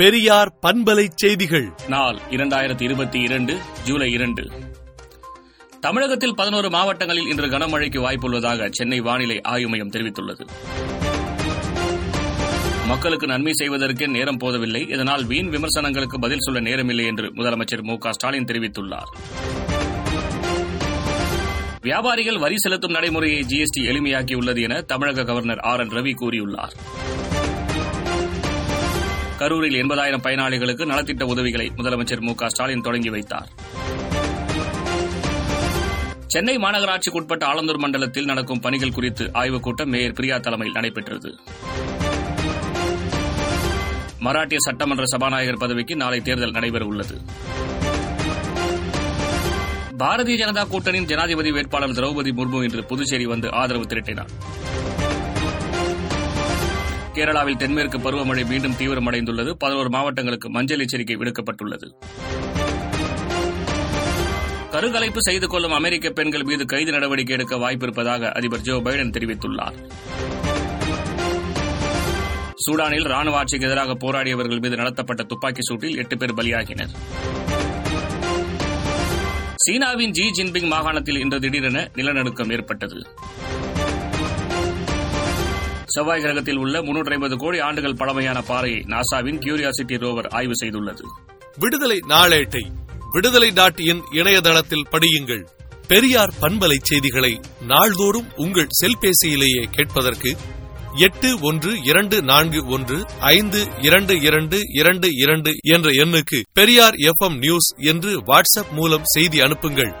பெரியார் பண்பலை செய்திகள். நாள் இரண்டாயிரத்தி இருபத்தி இரண்டு ஜூலை இரண்டு. தமிழகத்தில் பதினோரு மாவட்டங்களில் இன்று கனமழைக்கு வாய்ப்புள்ளதாக சென்னை வானிலை ஆய்வு மையம் தெரிவித்துள்ளது. மக்களுக்கு நன்மை செய்வதற்கே நேரம் போதவில்லை. இதனால் வீண் விமர்சனங்களுக்கு பதில் சொல்ல நேரமில்லை என்று முதலமைச்சர் மு ஸ்டாலின் தெரிவித்துள்ளார். வியாபாரிகள் வரி செலுத்தும் நடைமுறையை ஜிஎஸ்டி எளிமையாக்கியுள்ளது என தமிழக கவர்னர் ஆர் என் ரவி கூறியுள்ளார். கரூரில் எண்பதாயிரம் பயனாளிகளுக்கு நலத்திட்ட உதவிகளை முதலமைச்சர் மு ஸ்டாலின் தொடங்கி வைத்தார். சென்னை மாநகராட்சிக்குட்பட்ட ஆலந்தூர் மண்டலத்தில் நடக்கும் பணிகள் குறித்து ஆய்வுக் கூட்டம் மேயர் பிரியா தலைமையில் நடைபெற்றது. மராட்டிய சட்டமன்ற சபாநாயகர் பதவிக்கு நாளை தேர்தல் நடைபெறவுள்ளது பாரதிய ஜனதா கூட்டணியின் ஜனாதிபதி வேட்பாளர் திரௌபதி முர்மு இன்று புதுச்சேரி வந்து ஆதரவு திரட்டினார். கேரளாவில் தென்மேற்கு பருவமழை மீண்டும் தீவிரமடைந்துள்ளது. பதினோரு மாவட்டங்களுக்கு மஞ்சள் எச்சரிக்கை விடுக்கப்பட்டுள்ளது. கருகலைப்பு செய்து கொள்ளும் அமெரிக்க பெண்கள் மீது கைது நடவடிக்கை எடுக்க வாய்ப்பிருப்பதாக அதிபர் ஜோ பைடன் தெரிவித்துள்ளார். சூடானில் ராணுவ ஆட்சிக்கு எதிராக போராடியவர்கள் மீது நடத்தப்பட்ட துப்பாக்கி சூட்டில் எட்டு பேர் பலியாகினர். சீனாவின் ஜி ஜின்பிங் மாகாணத்தில் இன்று திடீரென நிலநடுக்கம் ஏற்பட்டது. செவ்வாய் கிரகத்தில் உள்ள முன்னூற்றி ஐம்பது கோடி ஆண்டுகள் பழமையான பாறையை நாசாவின் கியூரியாசிட்டி ரோவர் ஆய்வு செய்துள்ளது. விடுதலை நாளேட்டை விடுதலை டாட் இன் இணையதளத்தில் படியுங்கள். பெரியார் பண்பலை செய்திகளை நாள்தோறும் உங்கள் செல்பேசியிலேயே கேட்பதற்கு எட்டு ஒன்று இரண்டு நான்கு ஒன்று ஐந்து இரண்டு இரண்டு இரண்டு இரண்டு என்ற எண்ணுக்கு பெரியார் எஃப் நியூஸ் என்று வாட்ஸ்அப் மூலம் செய்தி அனுப்புங்கள்.